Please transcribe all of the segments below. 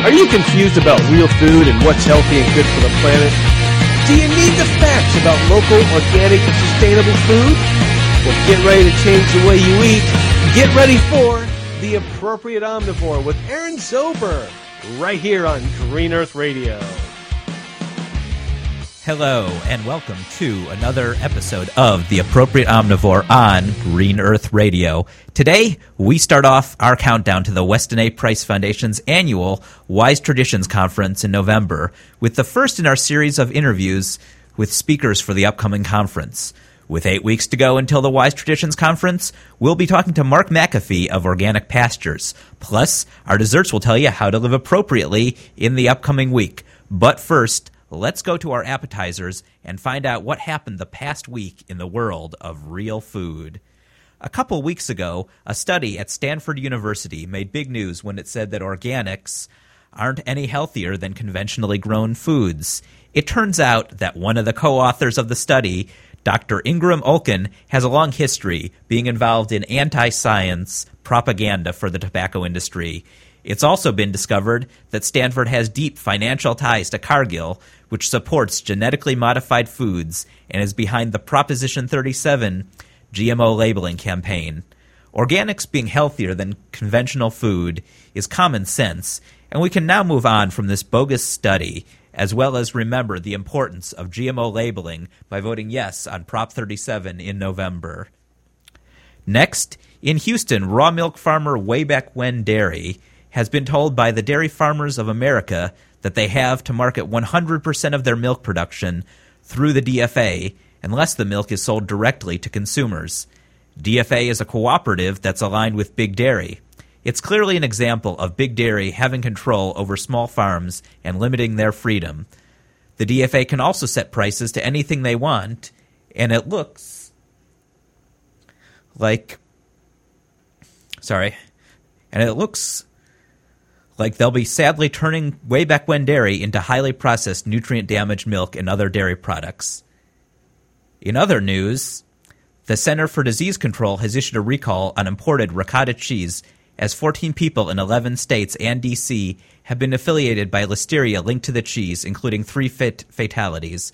Are you confused about real food and what's healthy and good for the planet? Do you need the facts about local, organic, and sustainable food? Well, get ready to change the way you eat. Get ready for The Appropriate Omnivore with Aaron Zober right here on Green Earth Radio. Hello, and welcome to another episode of The Appropriate Omnivore on Green Earth Radio. Today, we start off our countdown to the Weston A. Price Foundation's annual Wise Traditions Conference in November, with the first in our series of interviews with speakers for the upcoming conference. With eight weeks to go until the Wise Traditions Conference, we'll be talking to Mark McAfee of Organic Pastures. Plus, our desserts will tell you how to live appropriately in the upcoming week. But first, let's go to our appetizers and find out what happened the past week in the world of real food. A couple weeks ago, a study at Stanford University made big news when it said that organics aren't any healthier than conventionally grown foods. It turns out that one of the co authors of the study, Dr. Ingram Olkin, has a long history being involved in anti science propaganda for the tobacco industry. It's also been discovered that Stanford has deep financial ties to Cargill, which supports genetically modified foods and is behind the Proposition 37 GMO labeling campaign. Organics being healthier than conventional food is common sense, and we can now move on from this bogus study, as well as remember the importance of GMO labeling by voting yes on Prop 37 in November. Next, in Houston, raw milk farmer Wayback When Dairy has been told by the Dairy Farmers of America that they have to market 100% of their milk production through the DFA unless the milk is sold directly to consumers. DFA is a cooperative that's aligned with Big Dairy. It's clearly an example of Big Dairy having control over small farms and limiting their freedom. The DFA can also set prices to anything they want, and it looks like. Sorry. And it looks like they'll be sadly turning way back when dairy into highly processed nutrient damaged milk and other dairy products. In other news, the Center for Disease Control has issued a recall on imported ricotta cheese as 14 people in 11 states and DC have been affiliated by listeria linked to the cheese, including three fit fatalities.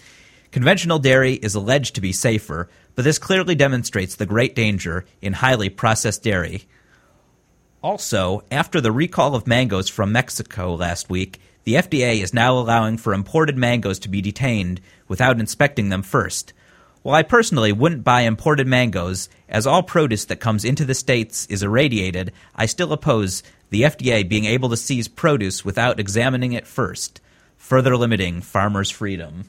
Conventional dairy is alleged to be safer, but this clearly demonstrates the great danger in highly processed dairy. Also, after the recall of mangoes from Mexico last week, the FDA is now allowing for imported mangoes to be detained without inspecting them first. While I personally wouldn't buy imported mangoes, as all produce that comes into the States is irradiated, I still oppose the FDA being able to seize produce without examining it first, further limiting farmers' freedom.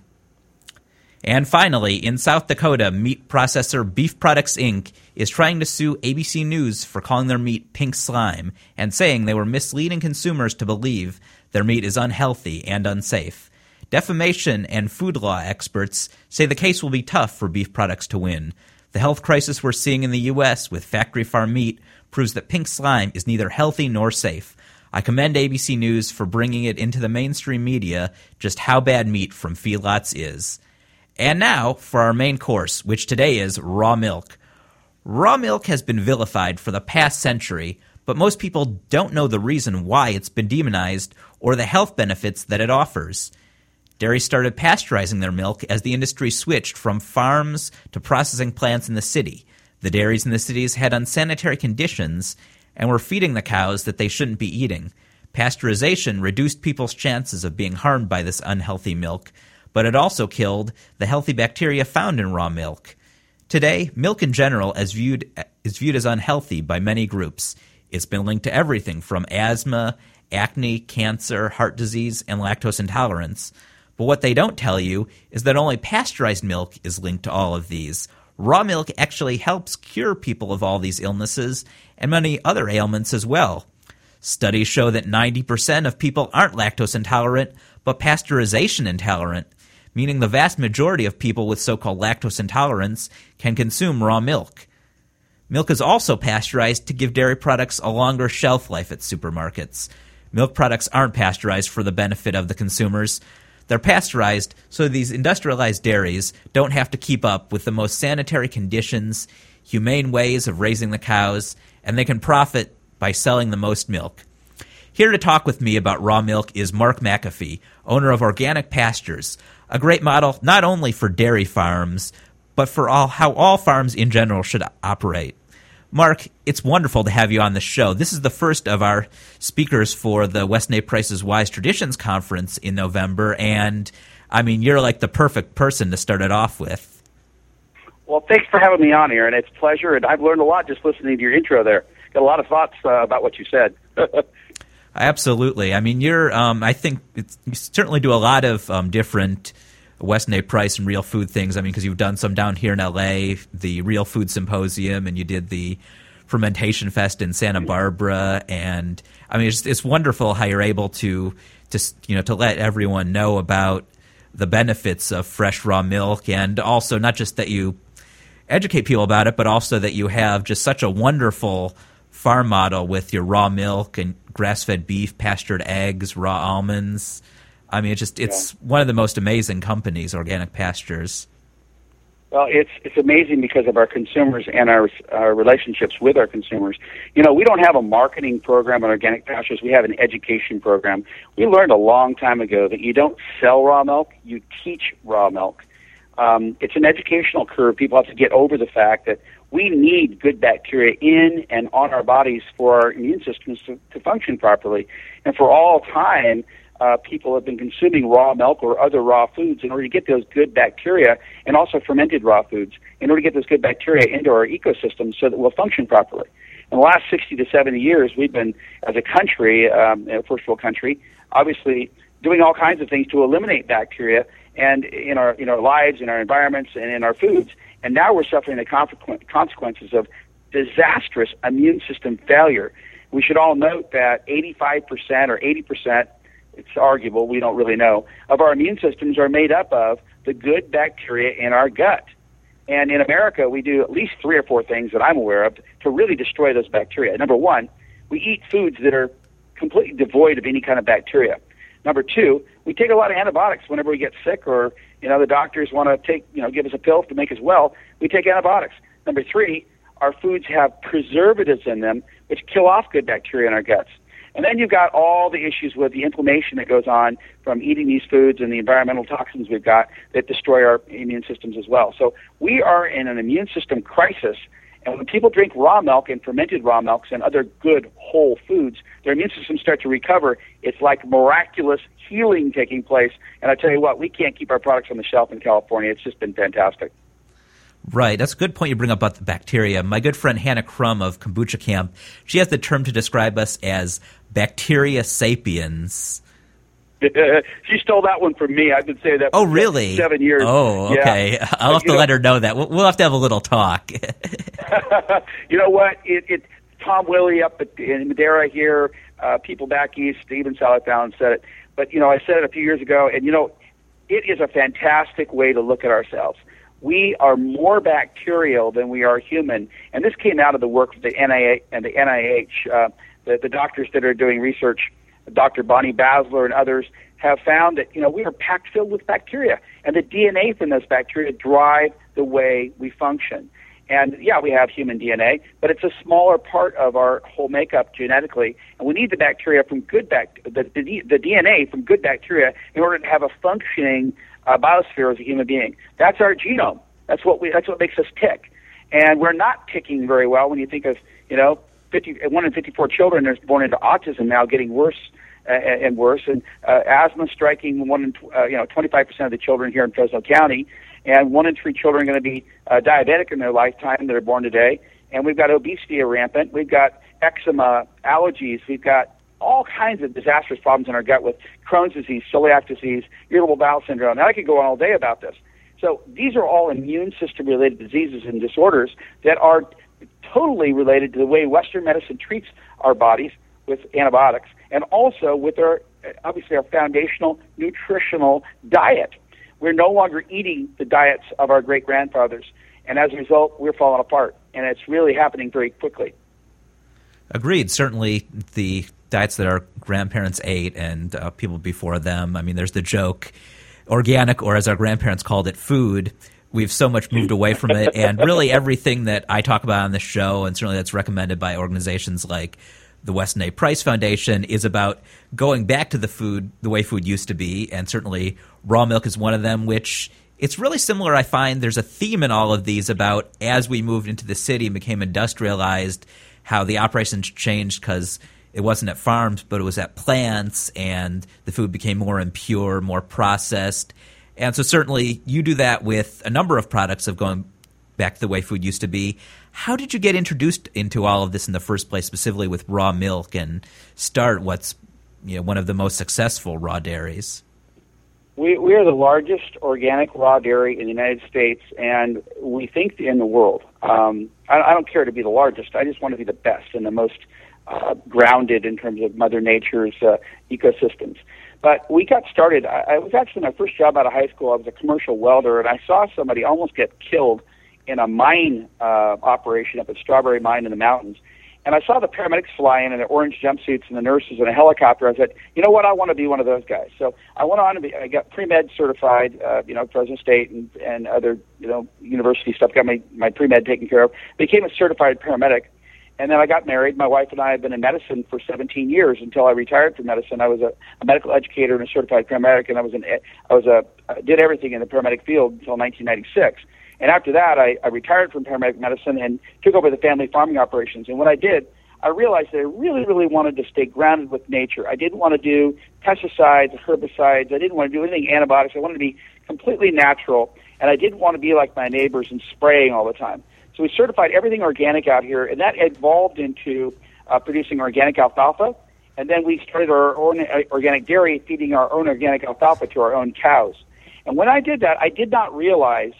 And finally, in South Dakota, meat processor Beef Products Inc. is trying to sue ABC News for calling their meat pink slime and saying they were misleading consumers to believe their meat is unhealthy and unsafe. Defamation and food law experts say the case will be tough for beef products to win. The health crisis we're seeing in the U.S. with factory farm meat proves that pink slime is neither healthy nor safe. I commend ABC News for bringing it into the mainstream media just how bad meat from feedlots is. And now for our main course, which today is raw milk. Raw milk has been vilified for the past century, but most people don't know the reason why it's been demonized or the health benefits that it offers. Dairy started pasteurizing their milk as the industry switched from farms to processing plants in the city. The dairies in the cities had unsanitary conditions and were feeding the cows that they shouldn't be eating. Pasteurization reduced people's chances of being harmed by this unhealthy milk, but it also killed the healthy bacteria found in raw milk. Today, milk in general is viewed, is viewed as unhealthy by many groups. It's been linked to everything from asthma, acne, cancer, heart disease, and lactose intolerance. But what they don't tell you is that only pasteurized milk is linked to all of these. Raw milk actually helps cure people of all these illnesses and many other ailments as well. Studies show that 90% of people aren't lactose intolerant, but pasteurization intolerant meaning the vast majority of people with so called lactose intolerance can consume raw milk. Milk is also pasteurized to give dairy products a longer shelf life at supermarkets. Milk products aren't pasteurized for the benefit of the consumers. They're pasteurized so these industrialized dairies don't have to keep up with the most sanitary conditions, humane ways of raising the cows, and they can profit by selling the most milk. Here to talk with me about raw milk is Mark McAfee, owner of Organic Pastures, a great model not only for dairy farms, but for all how all farms in general should operate. Mark, it's wonderful to have you on the show. This is the first of our speakers for the Weston. Price's Wise Traditions Conference in November, and I mean, you're like the perfect person to start it off with. Well, thanks for having me on here, and it's a pleasure. And I've learned a lot just listening to your intro there. Got a lot of thoughts uh, about what you said. Absolutely. I mean, you're. Um, I think you certainly do a lot of um, different Weston A. Price and real food things. I mean, because you've done some down here in L.A., the Real Food Symposium, and you did the Fermentation Fest in Santa Barbara, and I mean, it's, it's wonderful how you're able to to you know to let everyone know about the benefits of fresh raw milk, and also not just that you educate people about it, but also that you have just such a wonderful farm model with your raw milk and grass fed beef, pastured eggs, raw almonds. I mean, it's just it's yeah. one of the most amazing companies, Organic Pastures. Well, it's it's amazing because of our consumers and our our relationships with our consumers. You know, we don't have a marketing program on Organic Pastures. We have an education program. We learned a long time ago that you don't sell raw milk; you teach raw milk um, it's an educational curve. People have to get over the fact that we need good bacteria in and on our bodies for our immune systems to, to function properly. And for all time, uh, people have been consuming raw milk or other raw foods in order to get those good bacteria and also fermented raw foods in order to get those good bacteria into our ecosystem so that we'll function properly. In the last 60 to 70 years, we've been, as a country, um, a first world country, obviously doing all kinds of things to eliminate bacteria and in our in our lives, in our environments, and in our foods. And now we're suffering the consequences of disastrous immune system failure. We should all note that 85% or 80%, it's arguable, we don't really know, of our immune systems are made up of the good bacteria in our gut. And in America, we do at least three or four things that I'm aware of to really destroy those bacteria. Number one, we eat foods that are completely devoid of any kind of bacteria. Number two, we take a lot of antibiotics whenever we get sick or, you know, the doctors want to take, you know, give us a pill to make us well. We take antibiotics. Number three, our foods have preservatives in them which kill off good bacteria in our guts. And then you've got all the issues with the inflammation that goes on from eating these foods and the environmental toxins we've got that destroy our immune systems as well. So we are in an immune system crisis and when people drink raw milk and fermented raw milks and other good whole foods, their immune systems start to recover. It's like miraculous healing taking place. And I tell you what, we can't keep our products on the shelf in California. It's just been fantastic. Right. That's a good point you bring up about the bacteria. My good friend Hannah Crum of Kombucha Camp, she has the term to describe us as bacteria sapiens. she stole that one from me. I've been saying that. oh, really? Seven years. Oh, okay. Yeah. I'll have to know, let her know that. We'll, we'll, have to have a little talk. you know what? It, it Tom Willey up at, in Madera here. Uh, people back east, Stephen Southbound said it. But you know, I said it a few years ago, and you know, it is a fantastic way to look at ourselves. We are more bacterial than we are human, and this came out of the work of the NIH and the NIH, uh, the, the doctors that are doing research Dr. Bonnie Bassler and others have found that you know we are packed filled with bacteria, and the DNA from those bacteria drive the way we function. And yeah, we have human DNA, but it's a smaller part of our whole makeup genetically, and we need the bacteria from good bac- the, the, the DNA from good bacteria in order to have a functioning uh, biosphere as a human being. That's our genome. That's what we. That's what makes us tick. And we're not ticking very well when you think of you know 50, one in 54 children are born into autism now, getting worse uh, and worse, and uh, asthma striking one in uh, you know 25% of the children here in Fresno County, and one in three children are going to be uh, diabetic in their lifetime that are born today, and we've got obesity rampant, we've got eczema, allergies, we've got all kinds of disastrous problems in our gut with Crohn's disease, celiac disease, irritable bowel syndrome. Now I could go on all day about this. So these are all immune system related diseases and disorders that are totally related to the way Western medicine treats our bodies with antibiotics and also with our obviously our foundational nutritional diet. We're no longer eating the diets of our great grandfathers, and as a result, we're falling apart, and it's really happening very quickly. Agreed. Certainly, the diets that our grandparents ate and uh, people before them. I mean, there's the joke, organic, or as our grandparents called it, food we've so much moved away from it and really everything that i talk about on this show and certainly that's recommended by organizations like the Weston A. Price Foundation is about going back to the food the way food used to be, and certainly raw milk is one of them, which it's really similar. I find there's a theme in all of these about as we moved into the city and became industrialized, how the operations changed because it wasn't at farms, but it was at plants, and the food became more impure, more processed. And so, certainly, you do that with a number of products of going back to the way food used to be. How did you get introduced into all of this in the first place, specifically with raw milk, and start what's you know, one of the most successful raw dairies? We, we are the largest organic raw dairy in the United States, and we think in the world. Um, I, I don't care to be the largest. I just want to be the best and the most uh, grounded in terms of Mother Nature's uh, ecosystems. But we got started. I, I was actually my first job out of high school. I was a commercial welder, and I saw somebody almost get killed in a mine uh, operation up at Strawberry Mine in the mountains. And I saw the paramedics fly in in their orange jumpsuits and the nurses in a helicopter. I said, you know what, I want to be one of those guys. So I went on to be, I got pre-med certified, uh, you know, Fresno State and, and other, you know, university stuff, got my, my pre-med taken care of, became a certified paramedic. And then I got married. My wife and I have been in medicine for 17 years until I retired from medicine. I was a, a medical educator and a certified paramedic, and I was an I was a I did everything in the paramedic field until 1996. And after that, I, I retired from paramedic medicine and took over the family farming operations. And what I did, I realized that I really, really wanted to stay grounded with nature. I didn't want to do pesticides, herbicides. I didn't want to do anything antibiotics. I wanted to be completely natural, and I didn't want to be like my neighbors and spraying all the time. So we certified everything organic out here, and that evolved into uh, producing organic alfalfa. And then we started our own uh, organic dairy, feeding our own organic alfalfa to our own cows. And when I did that, I did not realize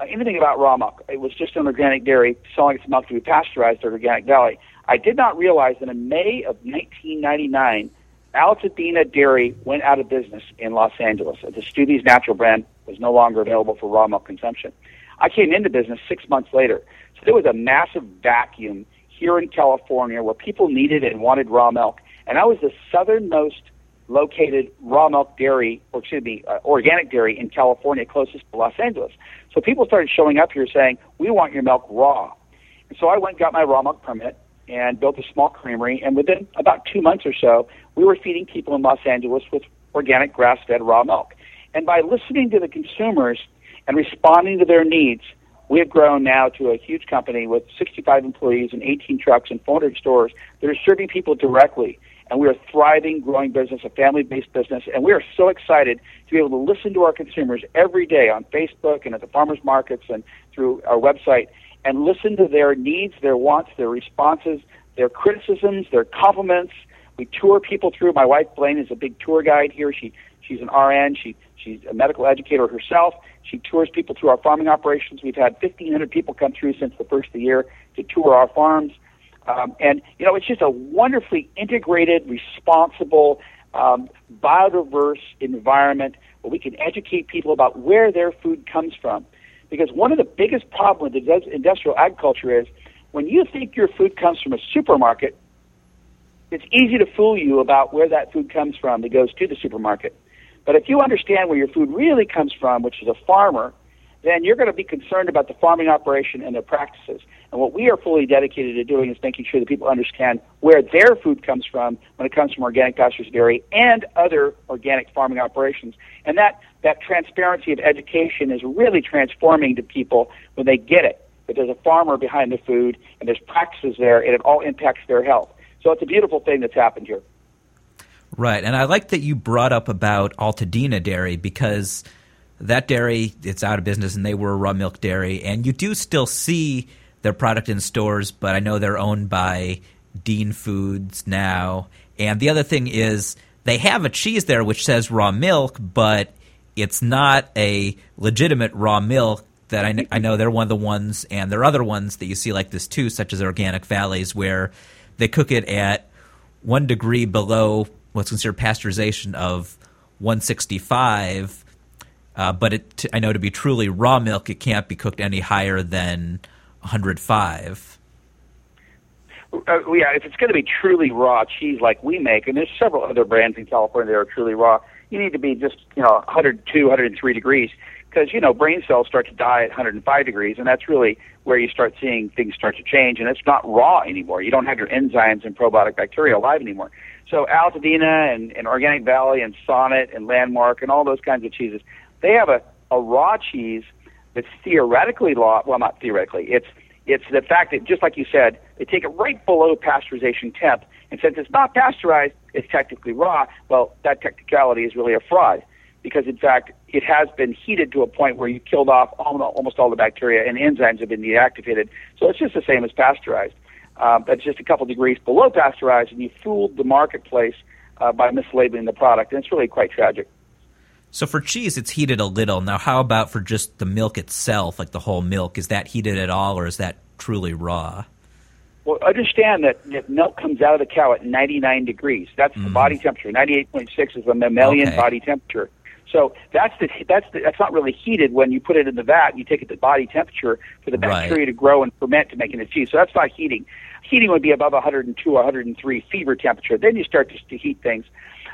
uh, anything about raw milk. It was just an organic dairy selling its milk to be pasteurized at Organic Valley. I did not realize that in May of 1999, Altadena Dairy went out of business in Los Angeles. The Stueve's Natural brand was no longer available for raw milk consumption. I came into business six months later. So there was a massive vacuum here in California where people needed and wanted raw milk. And I was the southernmost located raw milk dairy, or excuse me, uh, organic dairy in California, closest to Los Angeles. So people started showing up here saying, "We want your milk raw." And so I went and got my raw milk permit and built a small creamery. And within about two months or so, we were feeding people in Los Angeles with organic grass-fed raw milk. And by listening to the consumers and responding to their needs, we have grown now to a huge company with 65 employees and 18 trucks and 400 stores that are serving people directly and we are a thriving, growing business, a family-based business, and we are so excited to be able to listen to our consumers every day on Facebook and at the farmers markets and through our website, and listen to their needs, their wants, their responses, their criticisms, their compliments. We tour people through. My wife Blaine is a big tour guide here. She she's an RN. She she's a medical educator herself. She tours people through our farming operations. We've had 1,500 people come through since the first of the year to tour our farms. Um, and, you know, it's just a wonderfully integrated, responsible, um, biodiverse environment where we can educate people about where their food comes from. Because one of the biggest problems with industrial agriculture is when you think your food comes from a supermarket, it's easy to fool you about where that food comes from that goes to the supermarket. But if you understand where your food really comes from, which is a farmer, then you're going to be concerned about the farming operation and their practices. And what we are fully dedicated to doing is making sure that people understand where their food comes from when it comes from organic pastures dairy and other organic farming operations. And that, that transparency of education is really transforming to people when they get it. That there's a farmer behind the food and there's practices there and it all impacts their health. So it's a beautiful thing that's happened here. Right. And I like that you brought up about Altadena Dairy because that dairy, it's out of business and they were a raw milk dairy. And you do still see – their product in stores, but I know they're owned by Dean Foods now. And the other thing is they have a cheese there which says raw milk, but it's not a legitimate raw milk that I, kn- I know they're one of the ones, and there are other ones that you see like this too, such as Organic Valleys, where they cook it at one degree below what's considered pasteurization of 165. Uh, but it, I know to be truly raw milk, it can't be cooked any higher than 105. Uh, yeah, if it's going to be truly raw cheese like we make, and there's several other brands in California that are truly raw, you need to be just you know 102, 103 degrees. because you know brain cells start to die at 105 degrees, and that's really where you start seeing things start to change, and it's not raw anymore. You don't have your enzymes and probiotic bacteria alive anymore. So Altadena and, and Organic Valley and Sonnet and Landmark and all those kinds of cheeses, they have a, a raw cheese that's theoretically law. Well, not theoretically. It's it's the fact that just like you said, they take it right below pasteurization temp, and since it's not pasteurized, it's technically raw. Well, that technicality is really a fraud because in fact it has been heated to a point where you killed off almost all the bacteria and enzymes have been deactivated. So it's just the same as pasteurized. Uh, but just a couple degrees below pasteurized, and you fooled the marketplace uh, by mislabeling the product, and it's really quite tragic. So for cheese, it's heated a little. Now, how about for just the milk itself, like the whole milk? Is that heated at all, or is that truly raw? Well, understand that, that milk comes out of the cow at 99 degrees. That's mm. the mm-hmm. body temperature. 98.6 is the mammalian okay. body temperature. So that's the that's the, that's not really heated when you put it in the vat. You take it to body temperature for the bacteria right. to grow and ferment to make it a cheese. So that's not heating. Heating would be above 102, 103 fever temperature. Then you start to, to heat things.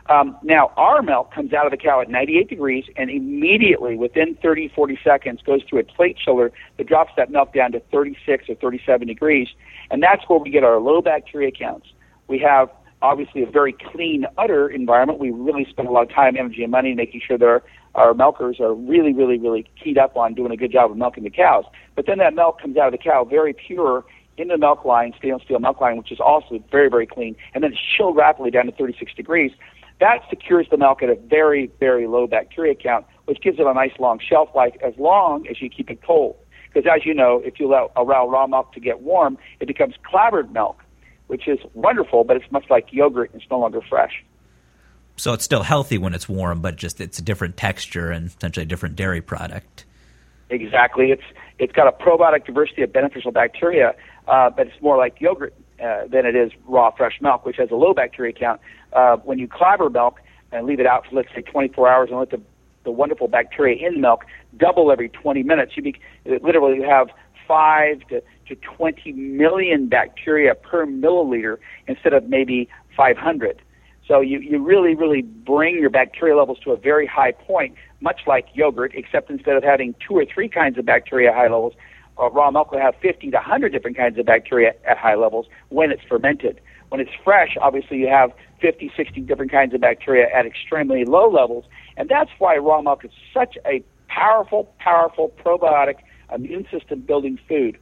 Um, now, our milk comes out of the cow at 98 degrees and immediately, within 30, 40 seconds, goes through a plate chiller that drops that milk down to 36 or 37 degrees. And that's where we get our low bacteria counts. We have obviously a very clean udder environment. We really spend a lot of time, energy, and money making sure that our, our milkers are really, really, really keyed up on doing a good job of milking the cows. But then that milk comes out of the cow very pure in the milk line, stainless steel milk line, which is also very, very clean, and then it's chilled rapidly down to 36 degrees. That secures the milk at a very, very low bacteria count, which gives it a nice long shelf life as long as you keep it cold. Because as you know, if you allow, allow raw milk to get warm, it becomes clabbered milk which is wonderful, but it's much like yogurt. It's no longer fresh. So it's still healthy when it's warm, but just it's a different texture and essentially a different dairy product. Exactly. It's it's got a probiotic diversity of beneficial bacteria, uh, but it's more like yogurt uh, than it is raw fresh milk, which has a low bacteria count. Uh, when you clabber milk and leave it out for let's say 24 hours and let the the wonderful bacteria in the milk double every 20 minutes, you be, literally you have five to to 20 million bacteria per milliliter instead of maybe 500. So you, you really, really bring your bacteria levels to a very high point, much like yogurt, except instead of having two or three kinds of bacteria at high levels, uh, raw milk will have 50 to 100 different kinds of bacteria at high levels when it's fermented. When it's fresh, obviously you have 50, 60 different kinds of bacteria at extremely low levels, and that's why raw milk is such a powerful, powerful probiotic immune system building food.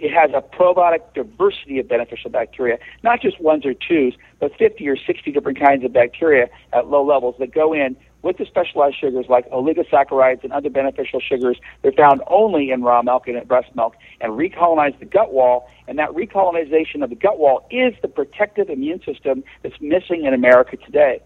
It has a probiotic diversity of beneficial bacteria, not just ones or twos, but 50 or 60 different kinds of bacteria at low levels that go in with the specialized sugars like oligosaccharides and other beneficial sugars. They're found only in raw milk and in breast milk and recolonize the gut wall. And that recolonization of the gut wall is the protective immune system that's missing in America today.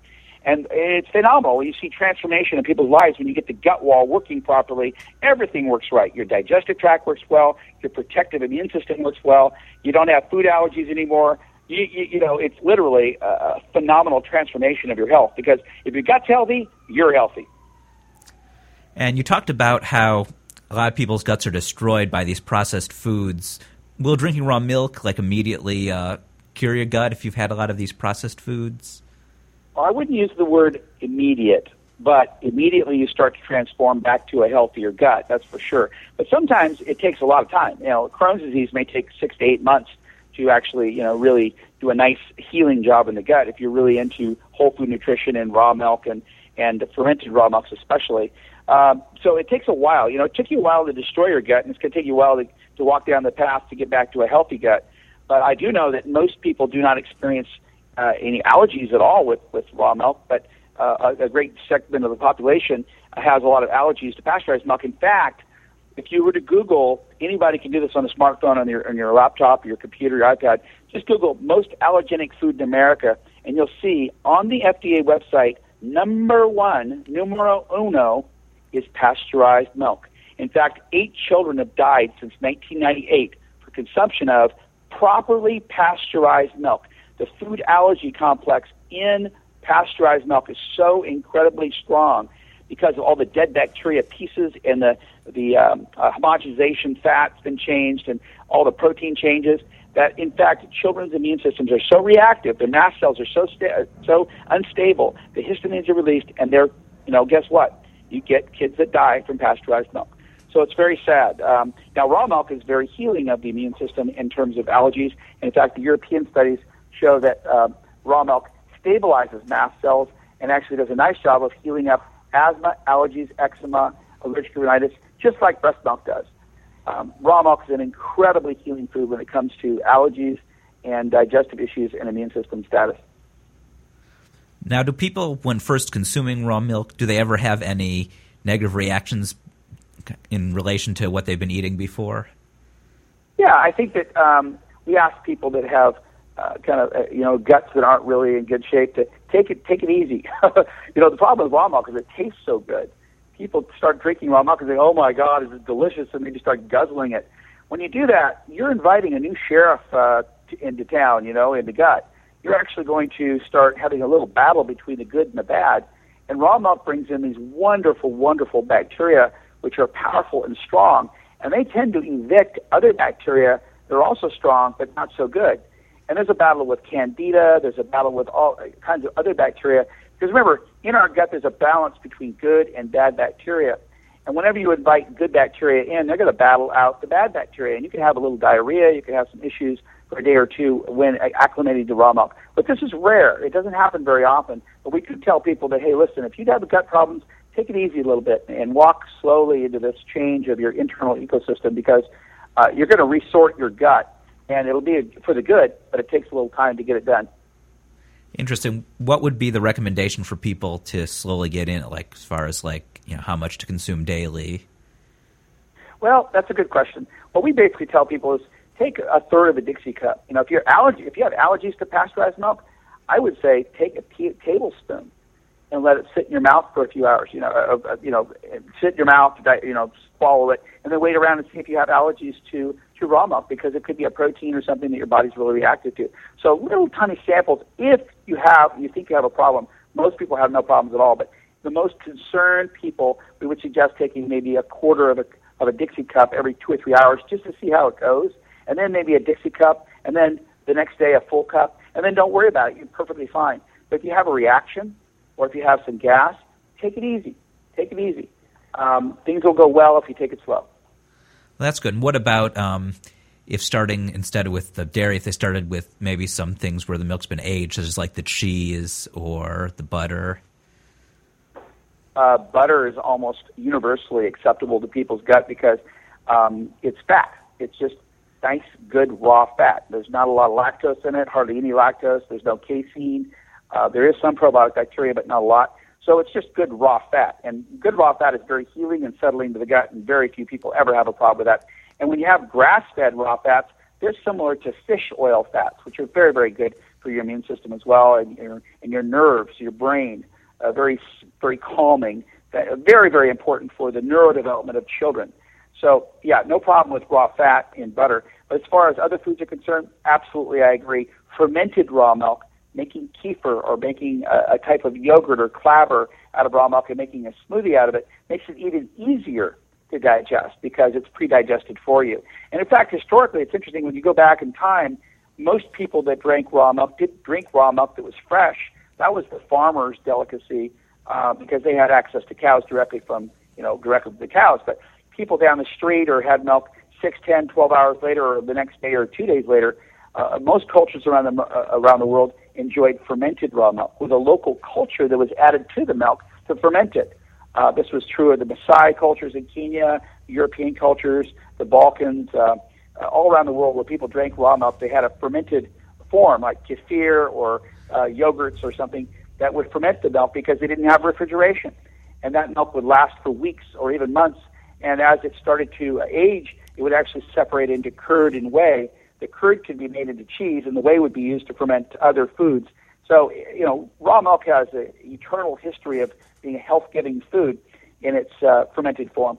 And it's phenomenal. You see transformation in people's lives when you get the gut wall working properly. Everything works right. Your digestive tract works well. Your protective immune system works well. You don't have food allergies anymore. You, you, you know, it's literally a phenomenal transformation of your health because if your gut's healthy, you're healthy. And you talked about how a lot of people's guts are destroyed by these processed foods. Will drinking raw milk like immediately uh, cure your gut if you've had a lot of these processed foods? I wouldn't use the word immediate, but immediately you start to transform back to a healthier gut. That's for sure. But sometimes it takes a lot of time. You know, Crohn's disease may take six to eight months to actually, you know, really do a nice healing job in the gut if you're really into whole food nutrition and raw milk and and fermented raw milks especially. Um, so it takes a while. You know, it took you a while to destroy your gut, and it's going to take you a while to, to walk down the path to get back to a healthy gut. But I do know that most people do not experience uh, any allergies at all with, with raw milk, but uh, a, a great segment of the population has a lot of allergies to pasteurized milk. In fact, if you were to Google, anybody can do this on a smartphone, on your on your laptop, your computer, your iPad. Just Google most allergenic food in America, and you'll see on the FDA website number one, numero uno, is pasteurized milk. In fact, eight children have died since 1998 for consumption of properly pasteurized milk the food allergy complex in pasteurized milk is so incredibly strong because of all the dead bacteria pieces and the the um, uh, homogenization fat's been changed and all the protein changes that in fact children's immune systems are so reactive their mast cells are so sta- so unstable the histamines are released and they're you know guess what you get kids that die from pasteurized milk. So it's very sad. Um, now, raw milk is very healing of the immune system in terms of allergies. And in fact, the European studies show that uh, raw milk stabilizes mast cells and actually does a nice job of healing up asthma, allergies, eczema, allergic rhinitis, just like breast milk does. Um, raw milk is an incredibly healing food when it comes to allergies and digestive issues and immune system status. Now, do people, when first consuming raw milk, do they ever have any negative reactions in relation to what they've been eating before? Yeah, I think that um, we ask people that have uh, kind of uh, you know guts that aren't really in good shape to take it take it easy. you know the problem with raw milk is it tastes so good. People start drinking raw milk and say, "Oh my God, is it delicious?" and they just start guzzling it. When you do that, you're inviting a new sheriff uh, to, into town. You know, in the gut. You're actually going to start having a little battle between the good and the bad. And raw milk brings in these wonderful, wonderful bacteria which are powerful and strong, and they tend to evict other bacteria that are also strong but not so good. And there's a battle with candida, there's a battle with all kinds of other bacteria. Because remember, in our gut, there's a balance between good and bad bacteria. And whenever you invite good bacteria in, they're going to battle out the bad bacteria. And you can have a little diarrhea, you can have some issues for a day or two when acclimating to raw milk. But this is rare. It doesn't happen very often. But we could tell people that, hey, listen, if you have gut problems, take it easy a little bit and walk slowly into this change of your internal ecosystem because uh, you're going to resort your gut and it'll be for the good, but it takes a little time to get it done. Interesting. What would be the recommendation for people to slowly get in, like as far as like you know how much to consume daily? Well, that's a good question. What we basically tell people is take a third of a Dixie cup. You know, if you're allergy, if you have allergies to pasteurized milk, I would say take a t- tablespoon and let it sit in your mouth for a few hours. You know, uh, uh, you know, sit in your mouth, you know, swallow it, and then wait around and see if you have allergies to to raw milk because it could be a protein or something that your body's really reactive to. So little tiny samples. If you have, you think you have a problem. Most people have no problems at all, but the most concerned people, we would suggest taking maybe a quarter of a of a Dixie cup every two or three hours just to see how it goes, and then maybe a Dixie cup, and then the next day a full cup, and then don't worry about it. You're perfectly fine. But if you have a reaction, or if you have some gas, take it easy. Take it easy. Um, things will go well if you take it slow. Well, that's good. And what about um, if starting instead with the dairy, if they started with maybe some things where the milk's been aged, such as like the cheese or the butter? Uh, butter is almost universally acceptable to people's gut because um, it's fat. It's just nice, good raw fat. There's not a lot of lactose in it, hardly any lactose. There's no casein. Uh, there is some probiotic bacteria, but not a lot. So it's just good raw fat. And good raw fat is very healing and settling to the gut, and very few people ever have a problem with that. And when you have grass fed raw fats, they're similar to fish oil fats, which are very, very good for your immune system as well and your, and your nerves, your brain. Uh, very, very calming. Uh, very, very important for the neurodevelopment of children. So, yeah, no problem with raw fat in butter. But as far as other foods are concerned, absolutely I agree. Fermented raw milk making kefir or making a, a type of yogurt or clabber out of raw milk and making a smoothie out of it makes it even easier to digest because it's pre-digested for you. And in fact, historically, it's interesting when you go back in time, most people that drank raw milk didn't drink raw milk that was fresh. That was the farmer's delicacy uh, because they had access to cows directly from, you know, directly from the cows. But people down the street or had milk six, ten, twelve hours later or the next day or two days later, uh, most cultures around the, uh, around the world enjoyed fermented raw milk with a local culture that was added to the milk to ferment it. Uh, this was true of the Maasai cultures in Kenya, European cultures, the Balkans, uh, uh, all around the world where people drank raw milk. They had a fermented form like kefir or uh, yogurts or something that would ferment the milk because they didn't have refrigeration. And that milk would last for weeks or even months. And as it started to age, it would actually separate into curd and whey the curd could be made into cheese, and the whey would be used to ferment other foods. So, you know, raw milk has an eternal history of being a health-giving food in its uh, fermented form.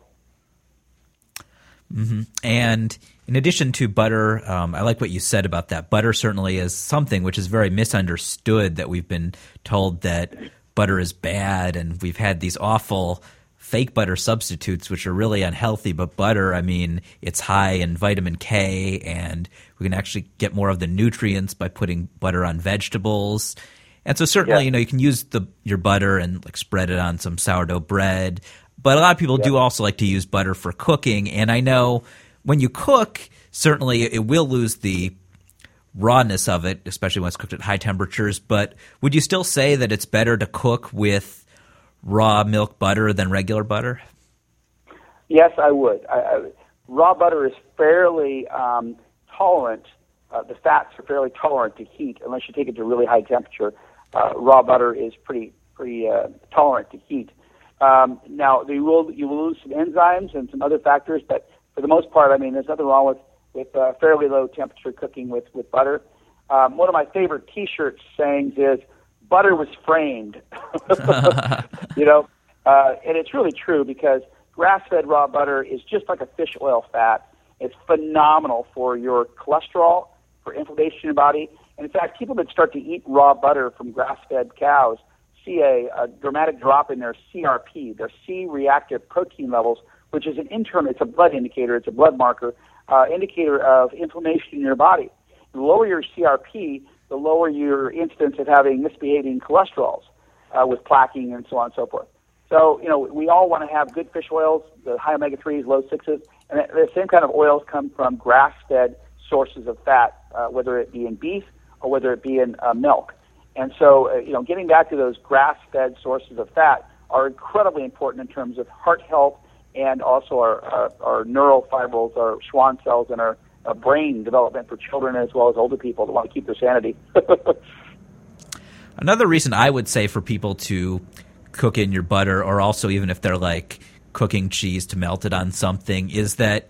Mm-hmm. And in addition to butter, um, I like what you said about that. Butter certainly is something which is very misunderstood. That we've been told that butter is bad, and we've had these awful fake butter substitutes, which are really unhealthy. But butter, I mean, it's high in vitamin K, and we can actually get more of the nutrients by putting butter on vegetables. And so certainly, yeah. you know, you can use the your butter and like spread it on some sourdough bread. but a lot of people do also like to use butter for cooking. And I know when you cook, certainly it will lose the rawness of it, especially when it's cooked at high temperatures. But would you still say that it's better to cook with raw milk butter than regular butter? Yes, I would. I, I, raw butter is fairly um, tolerant. Uh, the fats are fairly tolerant to heat, unless you take it to really high temperature. Uh, raw butter is pretty pretty uh, tolerant to heat. Um, now, you will you will lose some enzymes and some other factors, but for the most part, I mean, there's nothing wrong with with uh, fairly low temperature cooking with with butter. Um, one of my favorite T-shirt sayings is "Butter was framed," you know, uh, and it's really true because grass-fed raw butter is just like a fish oil fat. It's phenomenal for your cholesterol, for inflammation in your body. And in fact, people that start to eat raw butter from grass-fed cows see a, a dramatic drop in their CRP, their C-reactive protein levels, which is an internal, it's a blood indicator, it's a blood marker, uh, indicator of inflammation in your body. The lower your CRP, the lower your incidence of having misbehaving cholesterols uh, with plaquing and so on and so forth. So, you know, we all want to have good fish oils, the high omega 3s, low 6s, and the same kind of oils come from grass fed sources of fat, uh, whether it be in beef or whether it be in uh, milk. And so, uh, you know, getting back to those grass fed sources of fat are incredibly important in terms of heart health and also our, our, our neural fibrils, our Schwann cells, and our, our brain development for children as well as older people that want to keep their sanity. Another reason I would say for people to cook in your butter, or also even if they're like cooking cheese to melt it on something, is that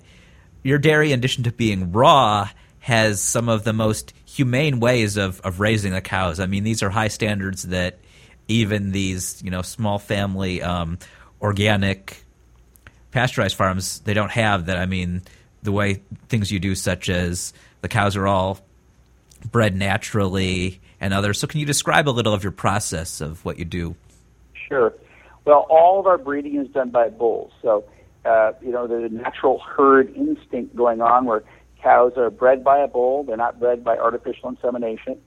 your dairy, in addition to being raw, has some of the most humane ways of, of raising the cows. I mean, these are high standards that even these, you know, small family um, organic pasteurized farms they don't have that. I mean, the way things you do, such as the cows are all bred naturally and others. So, can you describe a little of your process of what you do? Sure. Well, all of our breeding is done by bulls. So, uh, you know, there's a natural herd instinct going on where cows are bred by a bull. They're not bred by artificial insemination.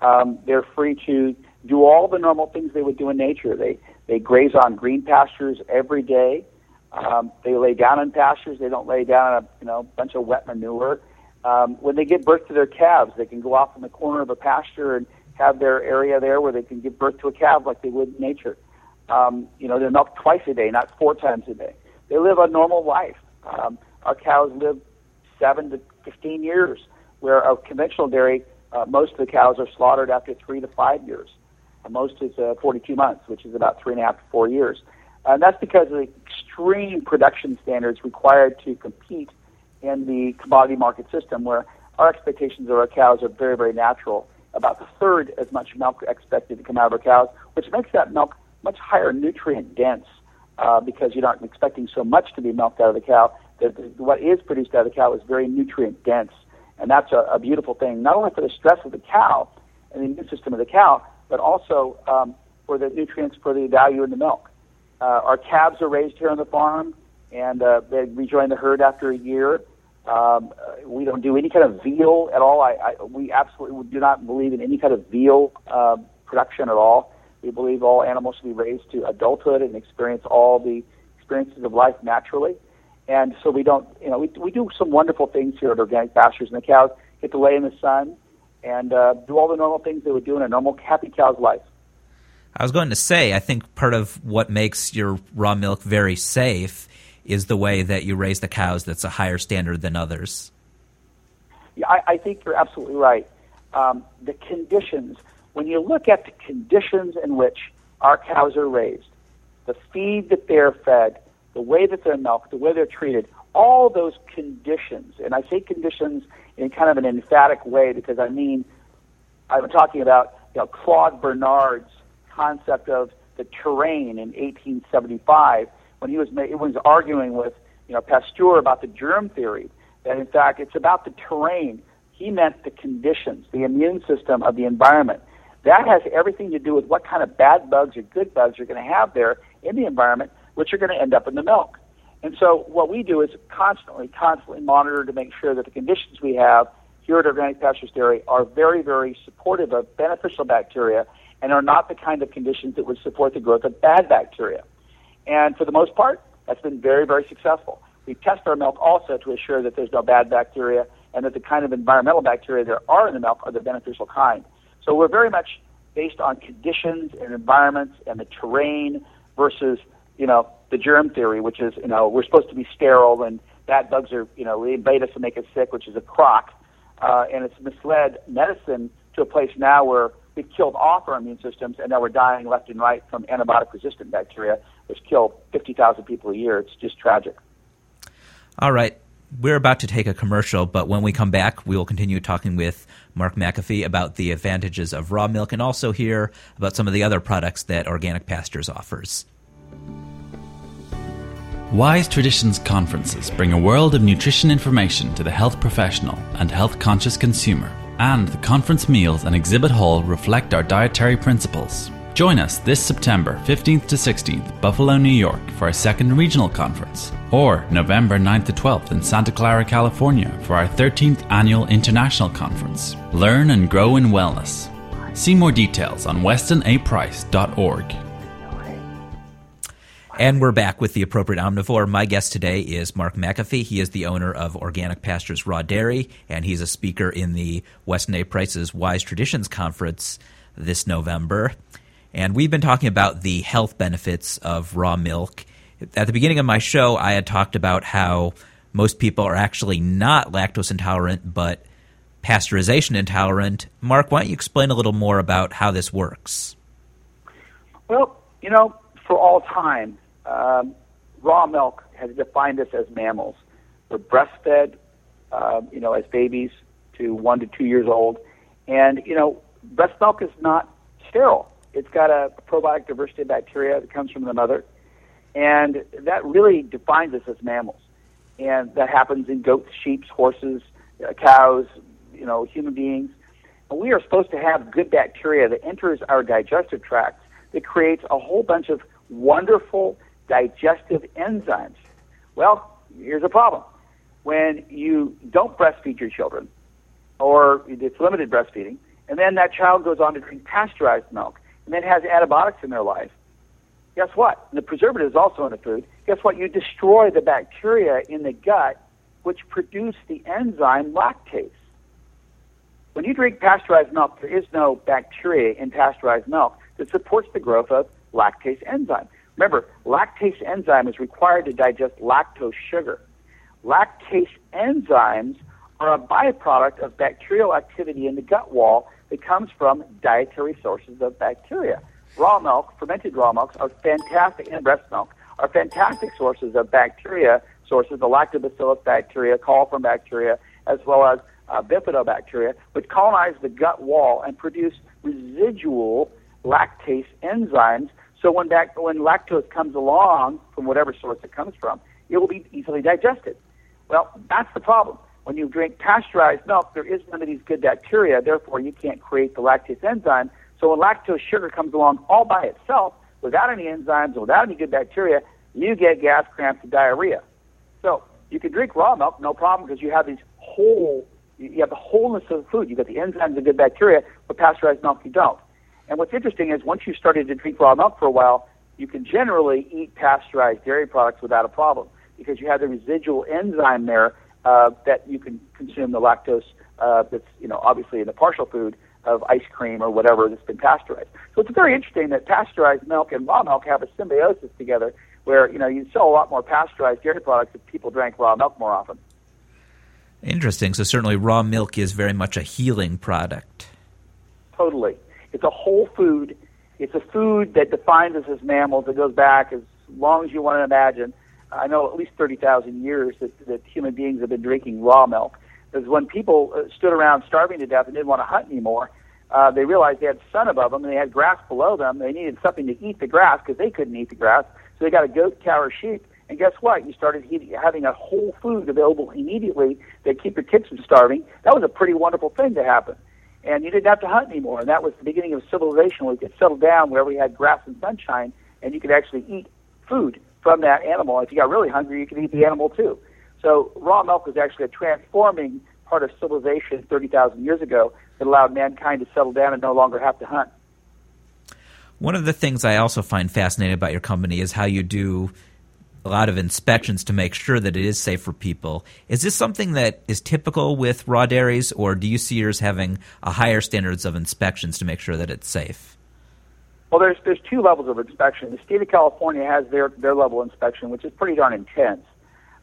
Um, they're free to do all the normal things they would do in nature. They they graze on green pastures every day. Um, they lay down in pastures. They don't lay down in a you know bunch of wet manure. Um, when they give birth to their calves, they can go off in the corner of a pasture and have their area there where they can give birth to a calf like they would in nature. Um, you know, they're milked twice a day, not four times a day. They live a normal life. Um, our cows live seven to 15 years, where a conventional dairy, uh, most of the cows are slaughtered after three to five years. Most is uh, 42 months, which is about three and a half to four years. And that's because of the extreme production standards required to compete in the commodity market system, where our expectations of our cows are very, very natural. About a third as much milk expected to come out of our cows, which makes that milk much higher nutrient dense uh, because you're not expecting so much to be milked out of the cow. That what is produced out of the cow is very nutrient dense, and that's a, a beautiful thing. Not only for the stress of the cow and the immune system of the cow, but also um, for the nutrients for the value in the milk. Uh, our calves are raised here on the farm, and uh, they rejoin the herd after a year. Um, uh, we don't do any kind of veal at all. I, I, we absolutely do not believe in any kind of veal uh, production at all. We believe all animals should be raised to adulthood and experience all the experiences of life naturally. And so we don't, you know, we, we do some wonderful things here at Organic Pastures, and the cows get to lay in the sun and uh, do all the normal things they would do in a normal happy cow's life. I was going to say, I think part of what makes your raw milk very safe is the way that you raise the cows that's a higher standard than others. Yeah, I, I think you're absolutely right. Um, the conditions, when you look at the conditions in which our cows are raised, the feed that they're fed, the way that they're milked, the way they're treated, all those conditions, and I say conditions in kind of an emphatic way because I mean, I'm talking about you know, Claude Bernard's concept of the terrain in 1875 when he was ma- was arguing with you know Pasteur about the germ theory. That in fact it's about the terrain. He meant the conditions, the immune system of the environment. That has everything to do with what kind of bad bugs or good bugs you're going to have there in the environment, which are going to end up in the milk. And so what we do is constantly, constantly monitor to make sure that the conditions we have here at Organic Pastures Dairy are very, very supportive of beneficial bacteria and are not the kind of conditions that would support the growth of bad bacteria. And for the most part, That's been very, very successful. We test our milk also to assure that there's no bad bacteria and that the kind of environmental bacteria there are in the milk are the beneficial kind. So we're very much based on conditions and environments and the terrain versus, you know, the germ theory, which is, you know, we're supposed to be sterile and bad bugs are, you know, they invade us and make us sick, which is a crock. Uh, and it's misled medicine to a place now where we've killed off our immune systems and now we're dying left and right from antibiotic resistant bacteria, which kill 50,000 people a year. It's just tragic. All right. We're about to take a commercial, but when we come back, we will continue talking with Mark McAfee about the advantages of raw milk and also hear about some of the other products that Organic Pastures offers. Wise Traditions conferences bring a world of nutrition information to the health professional and health conscious consumer, and the conference meals and exhibit hall reflect our dietary principles. Join us this September 15th to 16th, Buffalo, New York, for our second regional conference, or November 9th to 12th in Santa Clara, California, for our 13th annual international conference. Learn and grow in wellness. See more details on westonaprice.org. And we're back with the appropriate omnivore. My guest today is Mark McAfee. He is the owner of Organic Pastures Raw Dairy, and he's a speaker in the Weston A. Price's Wise Traditions Conference this November. And we've been talking about the health benefits of raw milk. At the beginning of my show, I had talked about how most people are actually not lactose intolerant, but pasteurization intolerant. Mark, why don't you explain a little more about how this works? Well, you know, for all time, um, raw milk has defined us as mammals. We're breastfed, uh, you know, as babies to one to two years old, and you know, breast milk is not sterile. It's got a probiotic diversity of bacteria that comes from the mother, and that really defines us as mammals. And that happens in goats, sheep, horses, uh, cows, you know, human beings. And we are supposed to have good bacteria that enters our digestive tract that creates a whole bunch of wonderful digestive enzymes. Well, here's a problem. When you don't breastfeed your children, or it's limited breastfeeding, and then that child goes on to drink pasteurized milk, and then has antibiotics in their life, guess what? And the preservative is also in the food. Guess what? You destroy the bacteria in the gut which produce the enzyme lactase. When you drink pasteurized milk, there is no bacteria in pasteurized milk that supports the growth of lactase enzyme. Remember, lactase enzyme is required to digest lactose sugar. Lactase enzymes are a byproduct of bacterial activity in the gut wall that comes from dietary sources of bacteria. Raw milk, fermented raw milks, are fantastic, and breast milk are fantastic sources of bacteria sources, of lactobacillus bacteria, coliform bacteria, as well as uh, bifidobacteria, which colonize the gut wall and produce residual lactase enzymes so when, back, when lactose comes along from whatever source it comes from, it will be easily digested. Well, that's the problem. When you drink pasteurized milk, there is none of these good bacteria, therefore you can't create the lactase enzyme. So when lactose sugar comes along all by itself, without any enzymes and without any good bacteria, you get gas cramps and diarrhea. So you can drink raw milk, no problem, because you have these whole, you have the wholeness of the food. You've got the enzymes and good bacteria, but pasteurized milk you don't. And what's interesting is once you started to drink raw milk for a while, you can generally eat pasteurized dairy products without a problem because you have the residual enzyme there uh, that you can consume the lactose uh, that's you know obviously in the partial food of ice cream or whatever that's been pasteurized. So it's very interesting that pasteurized milk and raw milk have a symbiosis together, where you know you sell a lot more pasteurized dairy products if people drank raw milk more often. Interesting. So certainly, raw milk is very much a healing product. Totally. It's a whole food. It's a food that defines us as mammals. It goes back as long as you want to imagine. I know at least 30,000 years that, that human beings have been drinking raw milk. Because when people uh, stood around starving to death and didn't want to hunt anymore, uh, they realized they had sun above them and they had grass below them. They needed something to eat the grass because they couldn't eat the grass. So they got a goat, cow, or sheep. And guess what? You started he- having a whole food available immediately that keep your kids from starving. That was a pretty wonderful thing to happen and you didn't have to hunt anymore. And that was the beginning of civilization where we could settle down where we had grass and sunshine, and you could actually eat food from that animal. If you got really hungry, you could eat the animal too. So raw milk was actually a transforming part of civilization 30,000 years ago that allowed mankind to settle down and no longer have to hunt. One of the things I also find fascinating about your company is how you do a lot of inspections to make sure that it is safe for people. Is this something that is typical with raw dairies, or do you see yours having a higher standards of inspections to make sure that it's safe? Well, there's there's two levels of inspection. The state of California has their their level of inspection, which is pretty darn intense.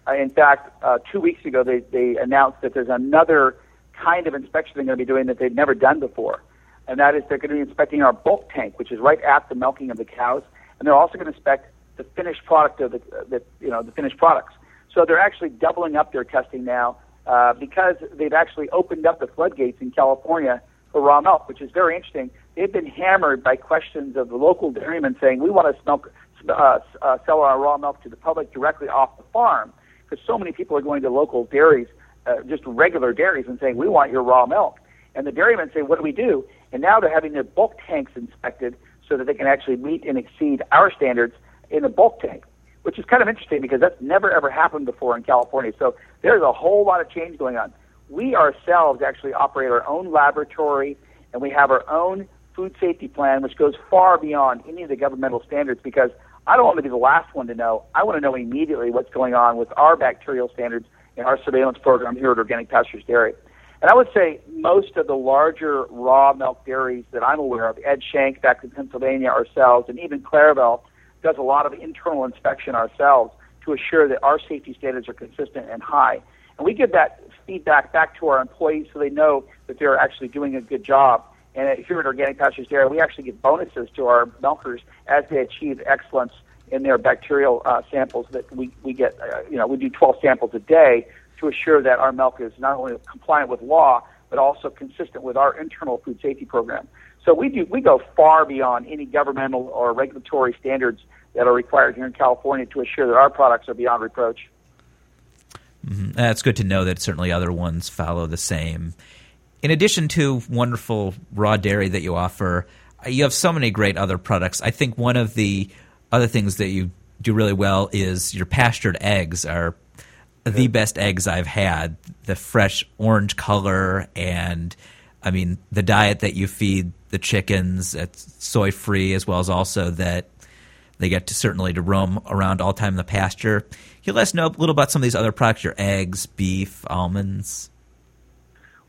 Uh, in fact, uh, two weeks ago they they announced that there's another kind of inspection they're going to be doing that they've never done before, and that is they're going to be inspecting our bulk tank, which is right at the milking of the cows, and they're also going to inspect the finished product of the, the you know the finished products. So they're actually doubling up their testing now uh, because they've actually opened up the floodgates in California for raw milk, which is very interesting. They've been hammered by questions of the local dairymen saying we want to uh, uh, sell our raw milk to the public directly off the farm because so many people are going to local dairies, uh, just regular dairies, and saying we want your raw milk. And the dairymen say, what do we do? And now they're having their bulk tanks inspected so that they can actually meet and exceed our standards in a bulk tank, which is kind of interesting because that's never ever happened before in California. So there's a whole lot of change going on. We ourselves actually operate our own laboratory and we have our own food safety plan, which goes far beyond any of the governmental standards because I don't want to be the last one to know. I want to know immediately what's going on with our bacterial standards and our surveillance program here at Organic Pastures Dairy. And I would say most of the larger raw milk dairies that I'm aware of, Ed Shank back in Pennsylvania ourselves, and even Claravale, does a lot of internal inspection ourselves to assure that our safety standards are consistent and high. And we give that feedback back to our employees so they know that they're actually doing a good job. And here at Organic Pastures Dairy, we actually give bonuses to our milkers as they achieve excellence in their bacterial uh, samples that we, we get, uh, you know, we do 12 samples a day to assure that our milk is not only compliant with law, but also consistent with our internal food safety program. So we do we go far beyond any governmental or regulatory standards that are required here in California to assure that our products are beyond reproach. Mm-hmm. That's good to know that certainly other ones follow the same. In addition to wonderful raw dairy that you offer, you have so many great other products. I think one of the other things that you do really well is your pastured eggs are the best eggs I've had. The fresh orange color and I mean the diet that you feed the chickens, it's soy free as well as also that they get to certainly to roam around all time in the pasture. Can you let us know a little about some of these other products, your eggs, beef, almonds?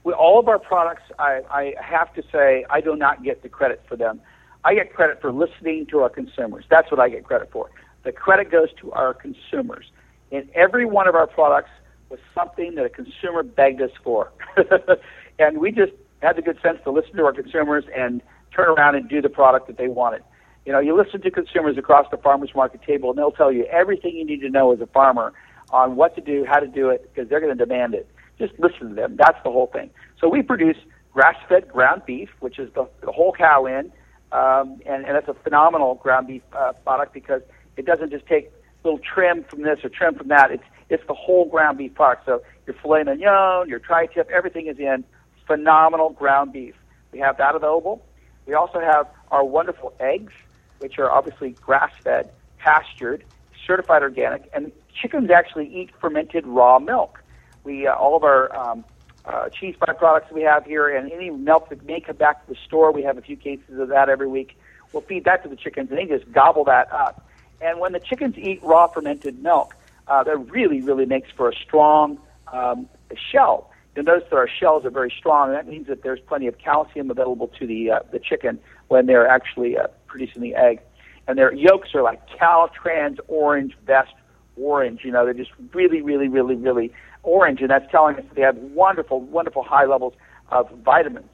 With all of our products, I, I have to say I do not get the credit for them. I get credit for listening to our consumers. That's what I get credit for. The credit goes to our consumers. In every one of our products was something that a consumer begged us for. and we just had the good sense to listen to our consumers and turn around and do the product that they wanted. You know, you listen to consumers across the farmers market table, and they'll tell you everything you need to know as a farmer on what to do, how to do it, because they're going to demand it. Just listen to them. That's the whole thing. So we produce grass-fed ground beef, which is the, the whole cow in, um, and, and that's a phenomenal ground beef uh, product because it doesn't just take little trim from this or trim from that. It's it's the whole ground beef product. So your filet mignon, your tri-tip, everything is in phenomenal ground beef. We have that available. We also have our wonderful eggs which are obviously grass fed, pastured, certified organic, and chickens actually eat fermented raw milk. We uh, all of our um, uh, cheese byproducts we have here, and any milk that may come back to the store, we have a few cases of that every week. We'll feed that to the chickens, and they just gobble that up. And when the chickens eat raw fermented milk, uh, that really, really makes for a strong um, shell. You'll notice that our shells are very strong, and that means that there's plenty of calcium available to the uh, the chicken when they're actually uh, producing the egg. And their yolks are like Caltrans orange vest orange. You know, they're just really, really, really, really orange, and that's telling us that they have wonderful, wonderful high levels of vitamins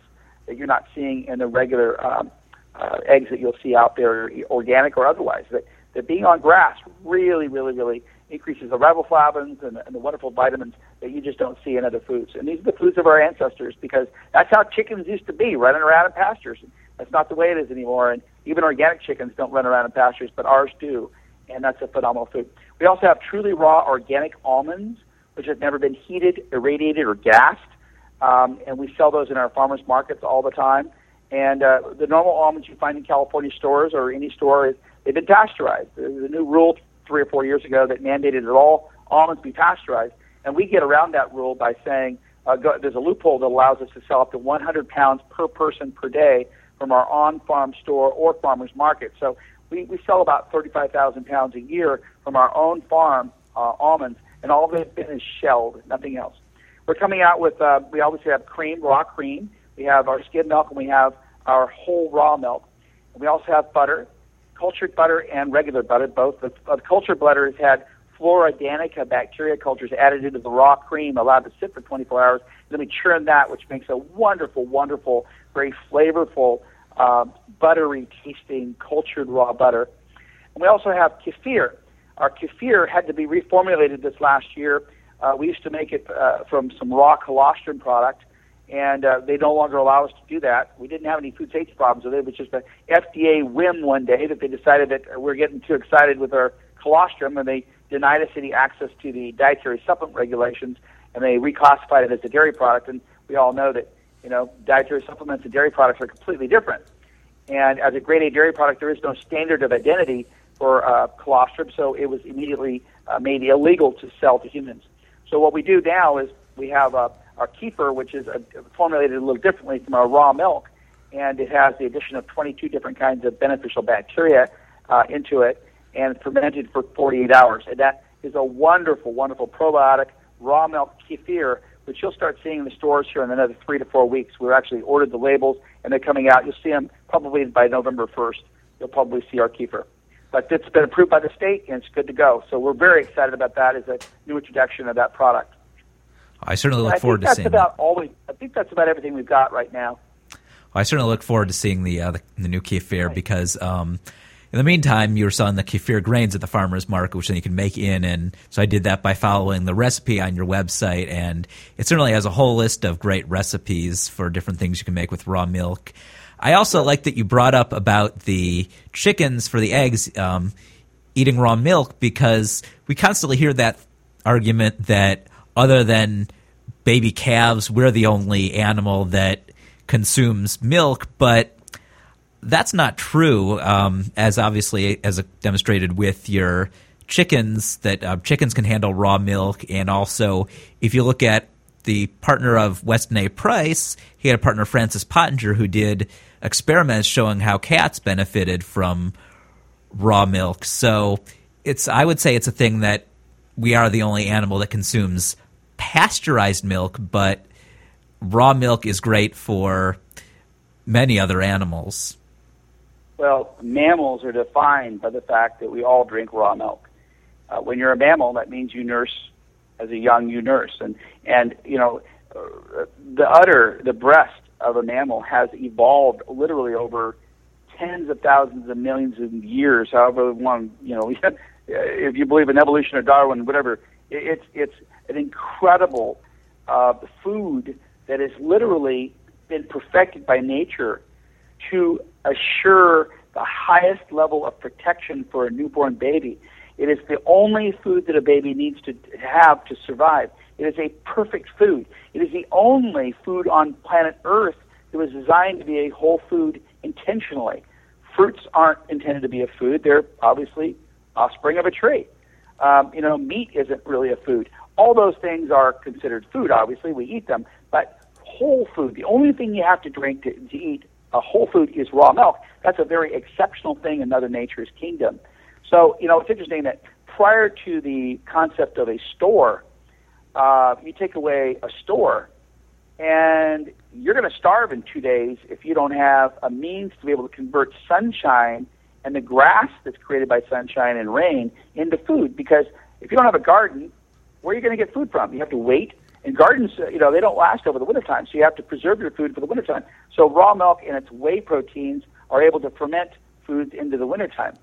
that you're not seeing in the regular um, uh, eggs that you'll see out there, organic or otherwise. That that being on grass really, really, really increases the riboflavins and, and the wonderful vitamins that you just don't see in other foods. And these are the foods of our ancestors because that's how chickens used to be, running around in pastures. That's not the way it is anymore. And even organic chickens don't run around in pastures, but ours do. And that's a phenomenal food. We also have truly raw organic almonds, which have never been heated, irradiated, or gassed. Um, and we sell those in our farmers markets all the time. And uh, the normal almonds you find in California stores or any store is they've been pasteurized. There's a new rule three or four years ago that mandated that all almonds be pasteurized, and we get around that rule by saying uh, go, there's a loophole that allows us to sell up to 100 pounds per person per day from our on-farm store or farmers market. So We, we sell about 35,000 pounds a year from our own farm uh, almonds, and all of it is shelled, nothing else. We're coming out with, uh, we obviously have cream, raw cream. We have our skim milk, and we have our whole raw milk. And we also have butter, cultured butter and regular butter, both. The, the cultured butter has had Flora danica bacteria cultures added into the raw cream, allowed to sit for 24 hours. Then we churn that, which makes a wonderful, wonderful, very flavorful, uh, buttery tasting cultured raw butter. And we also have kefir. Our kefir had to be reformulated this last year. Uh, we used to make it uh, from some raw colostrum product, and uh, they no longer allow us to do that. We didn't have any food safety problems with it. It was just a FDA whim one day that they decided that we're getting too excited with our colostrum, and they denied us any access to the dietary supplement regulations, and they reclassified it as a dairy product. And we all know that you know dietary supplements and dairy products are completely different. And as a grade A dairy product, there is no standard of identity for uh, colostrum, so it was immediately uh, made illegal to sell to humans. So what we do now is we have uh, our kefir, which is uh, formulated a little differently from our raw milk, and it has the addition of 22 different kinds of beneficial bacteria uh, into it and fermented for 48 hours. And that is a wonderful, wonderful probiotic raw milk kefir, which you'll start seeing in the stores here in another three to four weeks. We've actually ordered the labels, and they're coming out. You'll see them probably by November 1st. You'll probably see our kefir. But it's been approved by the state, and it's good to go. So we're very excited about that as a new introduction of that product. I certainly look I forward to seeing. about that. all we. I think that's about everything we've got right now. I certainly look forward to seeing the uh, the, the new kefir because um, in the meantime you were selling the kefir grains at the farmers market, which then you can make in. And so I did that by following the recipe on your website, and it certainly has a whole list of great recipes for different things you can make with raw milk. I also like that you brought up about the chickens for the eggs um, eating raw milk because we constantly hear that argument that other than baby calves, we're the only animal that consumes milk, but that's not true. Um, as obviously as demonstrated with your chickens, that uh, chickens can handle raw milk, and also if you look at the partner of Weston A. Price, he had a partner Francis Pottenger, who did experiments showing how cats benefited from raw milk. So it's I would say it's a thing that we are the only animal that consumes pasteurized milk, but raw milk is great for many other animals. Well, mammals are defined by the fact that we all drink raw milk. Uh, when you're a mammal, that means you nurse as a young you nurse, and and you know uh, the udder, the breast of a mammal has evolved literally over tens of thousands of millions of years. However, one you know, if you believe in evolution or Darwin, whatever, it's it's an incredible uh, food that has literally been perfected by nature to assure the highest level of protection for a newborn baby. It is the only food that a baby needs to have to survive. It is a perfect food. It is the only food on planet Earth that was designed to be a whole food intentionally. Fruits aren't intended to be a food. They're obviously offspring of a tree. Um, you know, meat isn't really a food. All those things are considered food, obviously. We eat them. But whole food, the only thing you have to drink to, to eat a whole food is raw milk. That's a very exceptional thing in Mother Nature's kingdom. So, you know, it's interesting that prior to the concept of a store, uh, you take away a store, and you're going to starve in two days if you don't have a means to be able to convert sunshine and the grass that's created by sunshine and rain into food. Because if you don't have a garden, where are you going to get food from? You have to wait. And gardens, uh, you know, they don't last over the wintertime, so you have to preserve your food for the wintertime. So raw milk and its whey proteins are able to ferment foods into the wintertime.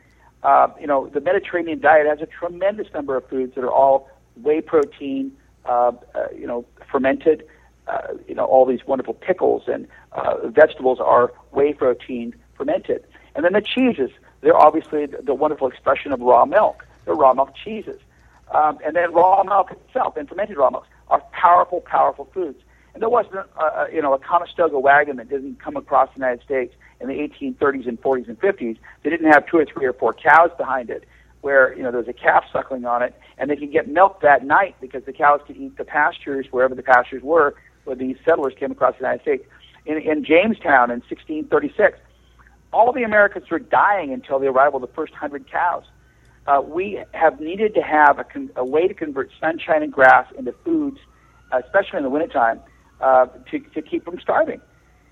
Uh, you know, the Mediterranean diet has a tremendous number of foods that are all whey protein, uh, uh, you know, fermented. Uh, you know, all these wonderful pickles and uh, vegetables are whey protein fermented. And then the cheeses, they're obviously the, the wonderful expression of raw milk. They're raw milk cheeses. Um, and then raw milk itself and fermented raw milk are powerful, powerful foods. And there wasn't, a, you know, a Conestoga wagon that didn't come across the United States in the 1830s and 40s and 50s. They didn't have two or three or four cows behind it, where you know there was a calf suckling on it, and they could get milk that night because the cows could eat the pastures wherever the pastures were, where these settlers came across the United States. In, in Jamestown in 1636, all the Americans were dying until the arrival of the first hundred cows. Uh, we have needed to have a, con- a way to convert sunshine and grass into foods, especially in the wintertime, uh, to, to keep them starving.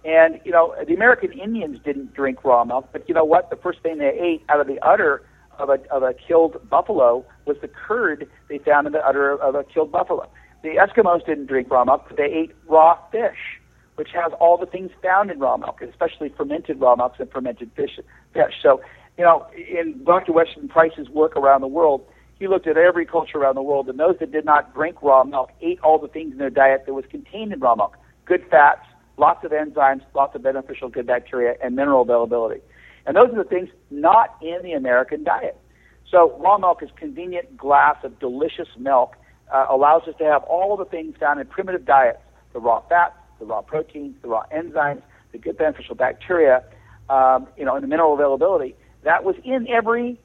And, you know, the American Indians didn't drink raw milk, but you know what? The first thing they ate out of the udder of a, of a killed buffalo was the curd they found in the udder of a killed buffalo. The Eskimos didn't drink raw milk, but they ate raw fish, which has all the things found in raw milk, especially fermented raw milks and fermented fish. fish. So, you know, in Dr. Weston Price's work around the world, he looked at every culture around the world, and those that did not drink raw milk ate all the things in their diet that was contained in raw milk good fats, lots of enzymes, lots of beneficial good bacteria, and mineral availability. And those are the things not in the American diet. So raw milk is convenient glass of delicious milk, uh, allows us to have all the things found in primitive diets, the raw fats, the raw proteins, the raw enzymes, the good beneficial bacteria, um, you know, and the mineral availability. That was in every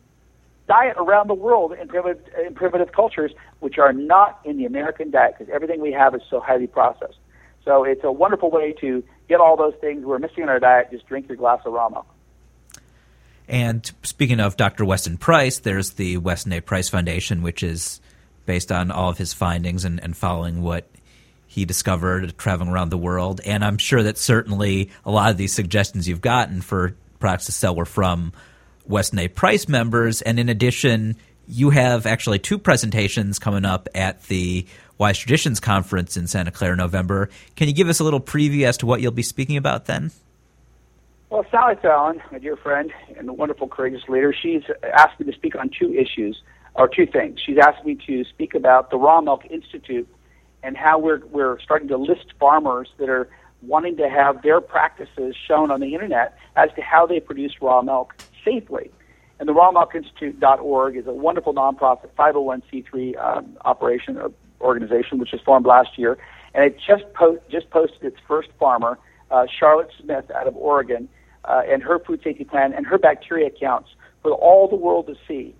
diet around the world in primitive, in primitive cultures, which are not in the American diet because everything we have is so highly processed. So it's a wonderful way to get all those things we're missing in our diet. Just drink your glass of raw milk. And speaking of Dr. Weston Price, there's the Weston A. Price Foundation, which is based on all of his findings and, and following what he discovered traveling around the world. And I'm sure that certainly a lot of these suggestions you've gotten for products to sell were from Weston. Price members. And in addition, you have actually two presentations coming up at the Wise Traditions Conference in Santa Clara in November. Can you give us a little preview as to what you'll be speaking about then? Well, Sally Fallon, my dear friend and a wonderful, courageous leader, she's asked me to speak on two issues, or two things. She's asked me to speak about the Raw Milk Institute and how we're, we're starting to list farmers that are wanting to have their practices shown on the internet as to how they produce raw milk safely. And the rawmilkinstitute.org is a wonderful nonprofit 501c3 um, operation, organization, which was formed last year, and it just po- just posted its first farmer, uh, Charlotte Smith, out of Oregon, uh, and her food safety plan and her bacteria counts for all the world to see.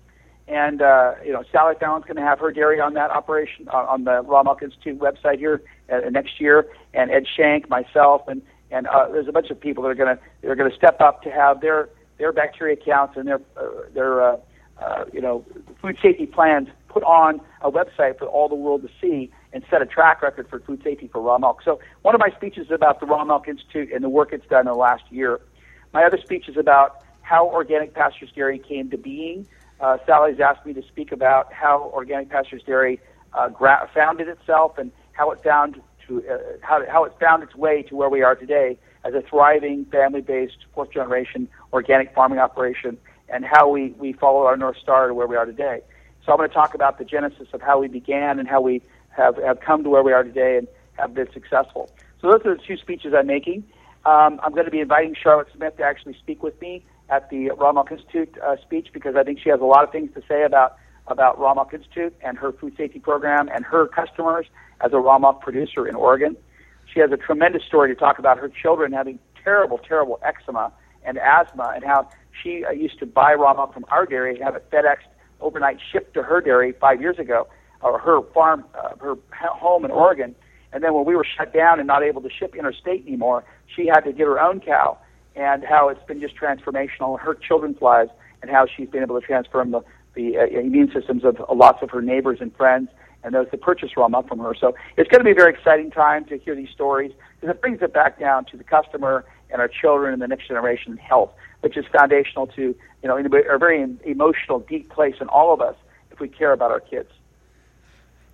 And uh, you know, Sally Fallon's going to have her dairy on that operation uh, on the Raw Milk Institute website here uh, next year, and Ed Shank, myself, and and uh, there's a bunch of people that are going to that are going to step up to have their their bacteria counts and their uh, their uh, uh, you know food safety plans put on a website for all the world to see and set a track record for food safety for raw milk. So one of my speeches is about the Raw Milk Institute and the work it's done in the last year. My other speech is about how organic pastures dairy came to being. Uh, Sally's asked me to speak about how organic pastures dairy uh, gra- founded itself and how it found to uh, how, how it found its way to where we are today as a thriving family-based fourth generation organic farming operation and how we, we follow our North Star to where we are today. So I'm going to talk about the genesis of how we began and how we have, have come to where we are today and have been successful. So those are the two speeches I'm making. Um, I'm going to be inviting Charlotte Smith to actually speak with me at the Raw Institute uh, speech because I think she has a lot of things to say about about Raw Institute and her food safety program and her customers as a raw producer in Oregon. She has a tremendous story to talk about her children having terrible, terrible eczema and asthma and how she uh, used to buy raw milk from our dairy and have it FedExed overnight shipped to her dairy five years ago, or her farm, uh, her home in Oregon. And then when we were shut down and not able to ship interstate anymore, she had to get her own cow, and how it's been just transformational in her children's lives, and how she's been able to transform the, the uh, immune systems of lots of her neighbors and friends and those that purchase raw milk from her. So it's going to be a very exciting time to hear these stories because it brings it back down to the customer and our children and the next generation health which is foundational to you know a very emotional, deep place in all of us if we care about our kids.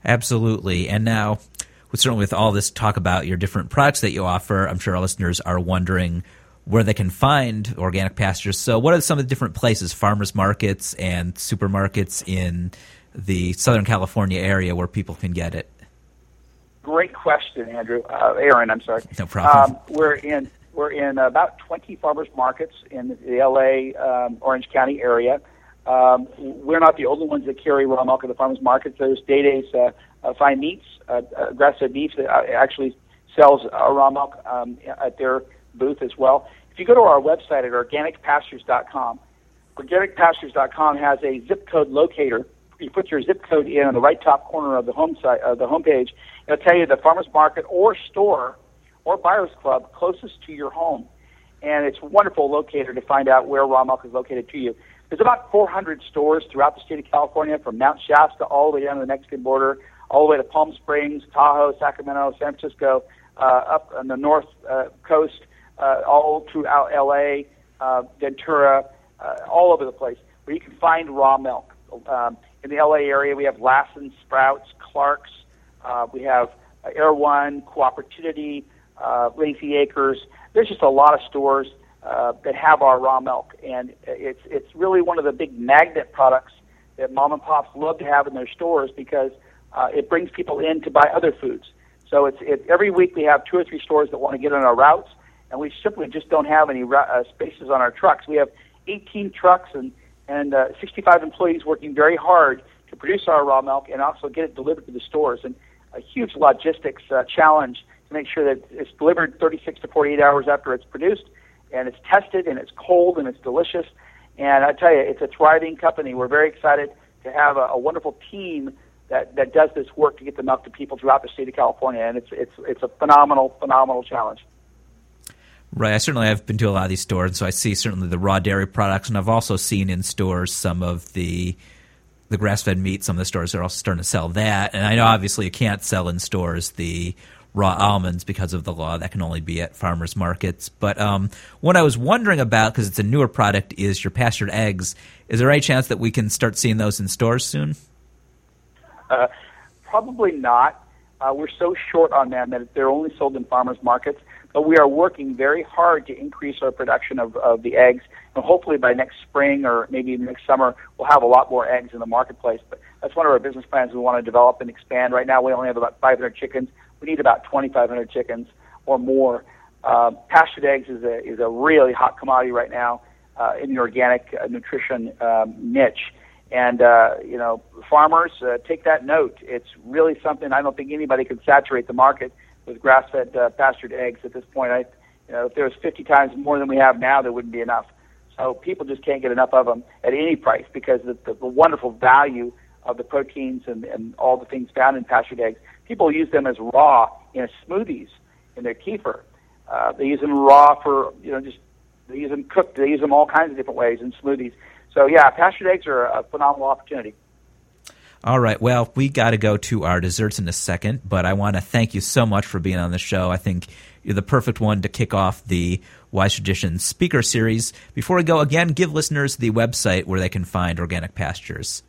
Absolutely, and now. Certainly, with all this talk about your different products that you offer, I'm sure our listeners are wondering where they can find organic pastures. So, what are some of the different places, farmers markets and supermarkets in the Southern California area where people can get it? Great question, Andrew. Uh, Aaron, I'm sorry. No problem. Um, we're in we're in about 20 farmers markets in the LA, um, Orange County area. Um, we're not the only ones that carry raw milk at the farmers markets. There's Day Day's uh, uh, Fine Meats, uh, uh, grass-fed beef that uh, actually sells uh, raw milk um, at their booth as well. If you go to our website at organicpastures.com, organicpastures.com has a zip code locator. You put your zip code in on the right top corner of the home site, uh, the homepage. It'll tell you the farmers market or store or buyers club closest to your home. and it's a wonderful locator to find out where raw milk is located to you. There's about 400 stores throughout the state of California, from Mount Shasta all the way down to the Mexican border, all the way to Palm Springs, Tahoe, Sacramento, San Francisco, uh, up on the north uh, coast, uh, all throughout LA, uh, Ventura, uh, all over the place, where you can find raw milk. Um, in the LA area, we have Lassen, Sprouts, Clark's, uh, we have uh, Erewhon, Co-opportunity, uh, Lazy Acres. There's just a lot of stores uh, that have our raw milk, and it's it's really one of the big magnet products that mom and pops love to have in their stores because uh, it brings people in to buy other foods. So it's it, every week we have two or three stores that want to get on our routes, and we simply just don't have any uh, spaces on our trucks. We have 18 trucks and and uh, 65 employees working very hard to produce our raw milk and also get it delivered to the stores. And a huge logistics uh, challenge to make sure that it's delivered 36 to 48 hours after it's produced, and it's tested and it's cold and it's delicious. And I tell you, it's a thriving company. We're very excited to have a, a wonderful team that, that does this work to get the milk to people throughout the state of California, and it's it's it's a phenomenal phenomenal challenge. Right. I certainly have been to a lot of these stores, so I see certainly the raw dairy products, and I've also seen in stores some of the the grass fed meat. Some of the stores are also starting to sell that, and I know obviously you can't sell in stores the raw almonds because of the law that can only be at farmers markets. But um, what I was wondering about, because it's a newer product, is your pastured eggs. Is there any chance that we can start seeing those in stores soon? Uh, probably not. Uh, we're so short on them that they're only sold in farmers markets. But we are working very hard to increase our production of, of the eggs. And hopefully by next spring or maybe next summer, we'll have a lot more eggs in the marketplace. But that's one of our business plans we want to develop and expand. Right now, we only have about 500 chickens. We need about 2,500 chickens or more. Uh, pastured eggs is a, is a really hot commodity right now uh, in the organic uh, nutrition um, niche. And uh, you know, farmers uh, take that note. It's really something I don't think anybody can saturate the market with grass-fed uh, pastured eggs at this point. I, you know, if there was 50 times more than we have now, there wouldn't be enough. So people just can't get enough of them at any price because of the, the wonderful value of the proteins and, and all the things found in pastured eggs. People use them as raw in smoothies in their kefir. Uh, they use them raw for you know just they use them cooked. They use them all kinds of different ways in smoothies. So yeah, pastured eggs are a phenomenal opportunity. All right. Well, we got to go to our desserts in a second, but I want to thank you so much for being on the show. I think you're the perfect one to kick off the Wise Traditions speaker series. Before we go, again, give listeners the website where they can find Organic Pastures.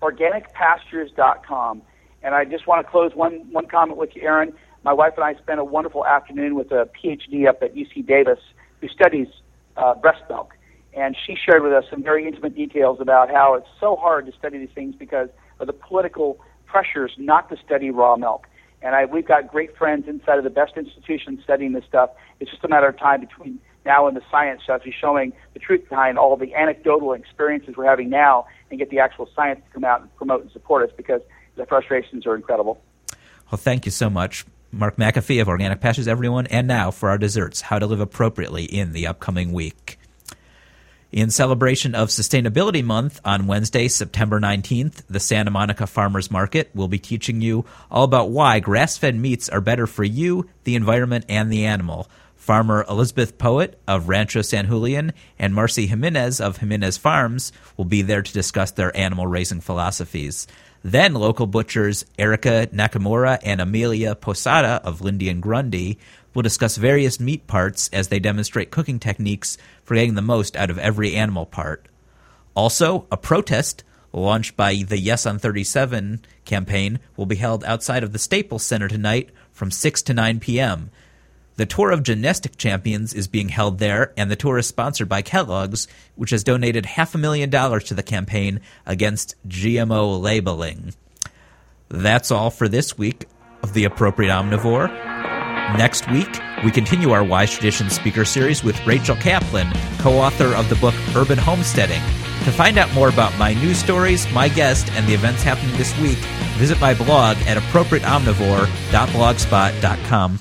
OrganicPastures.com. And I just want to close one, one comment with you, Aaron. My wife and I spent a wonderful afternoon with a PhD up at UC Davis who studies uh, breast milk and she shared with us some very intimate details about how it's so hard to study these things because of the political pressures not to study raw milk. And I, we've got great friends inside of the best institutions studying this stuff. It's just a matter of time between now and the science actually showing the truth behind all the anecdotal experiences we're having now and get the actual science to come out and promote and support us because the frustrations are incredible. Well, thank you so much. Mark McAfee of Organic Pastures, everyone. And now for our desserts, how to live appropriately in the upcoming week. In celebration of Sustainability Month on Wednesday, September 19th, the Santa Monica Farmers Market will be teaching you all about why grass fed meats are better for you, the environment, and the animal. Farmer Elizabeth Poett of Rancho San Julian and Marcy Jimenez of Jimenez Farms will be there to discuss their animal raising philosophies. Then local butchers Erica Nakamura and Amelia Posada of Lindy and Grundy will discuss various meat parts as they demonstrate cooking techniques for getting the most out of every animal part. Also, a protest launched by the Yes on 37 campaign will be held outside of the Staples Center tonight from 6 to 9 p.m. The Tour of Gymnastic Champions is being held there, and the tour is sponsored by Kellogg's, which has donated half a million dollars to the campaign against GMO labeling. That's all for this week of The Appropriate Omnivore. Next week, we continue our Wise Traditions speaker series with Rachel Kaplan, co author of the book Urban Homesteading. To find out more about my news stories, my guest, and the events happening this week, visit my blog at appropriateomnivore.blogspot.com.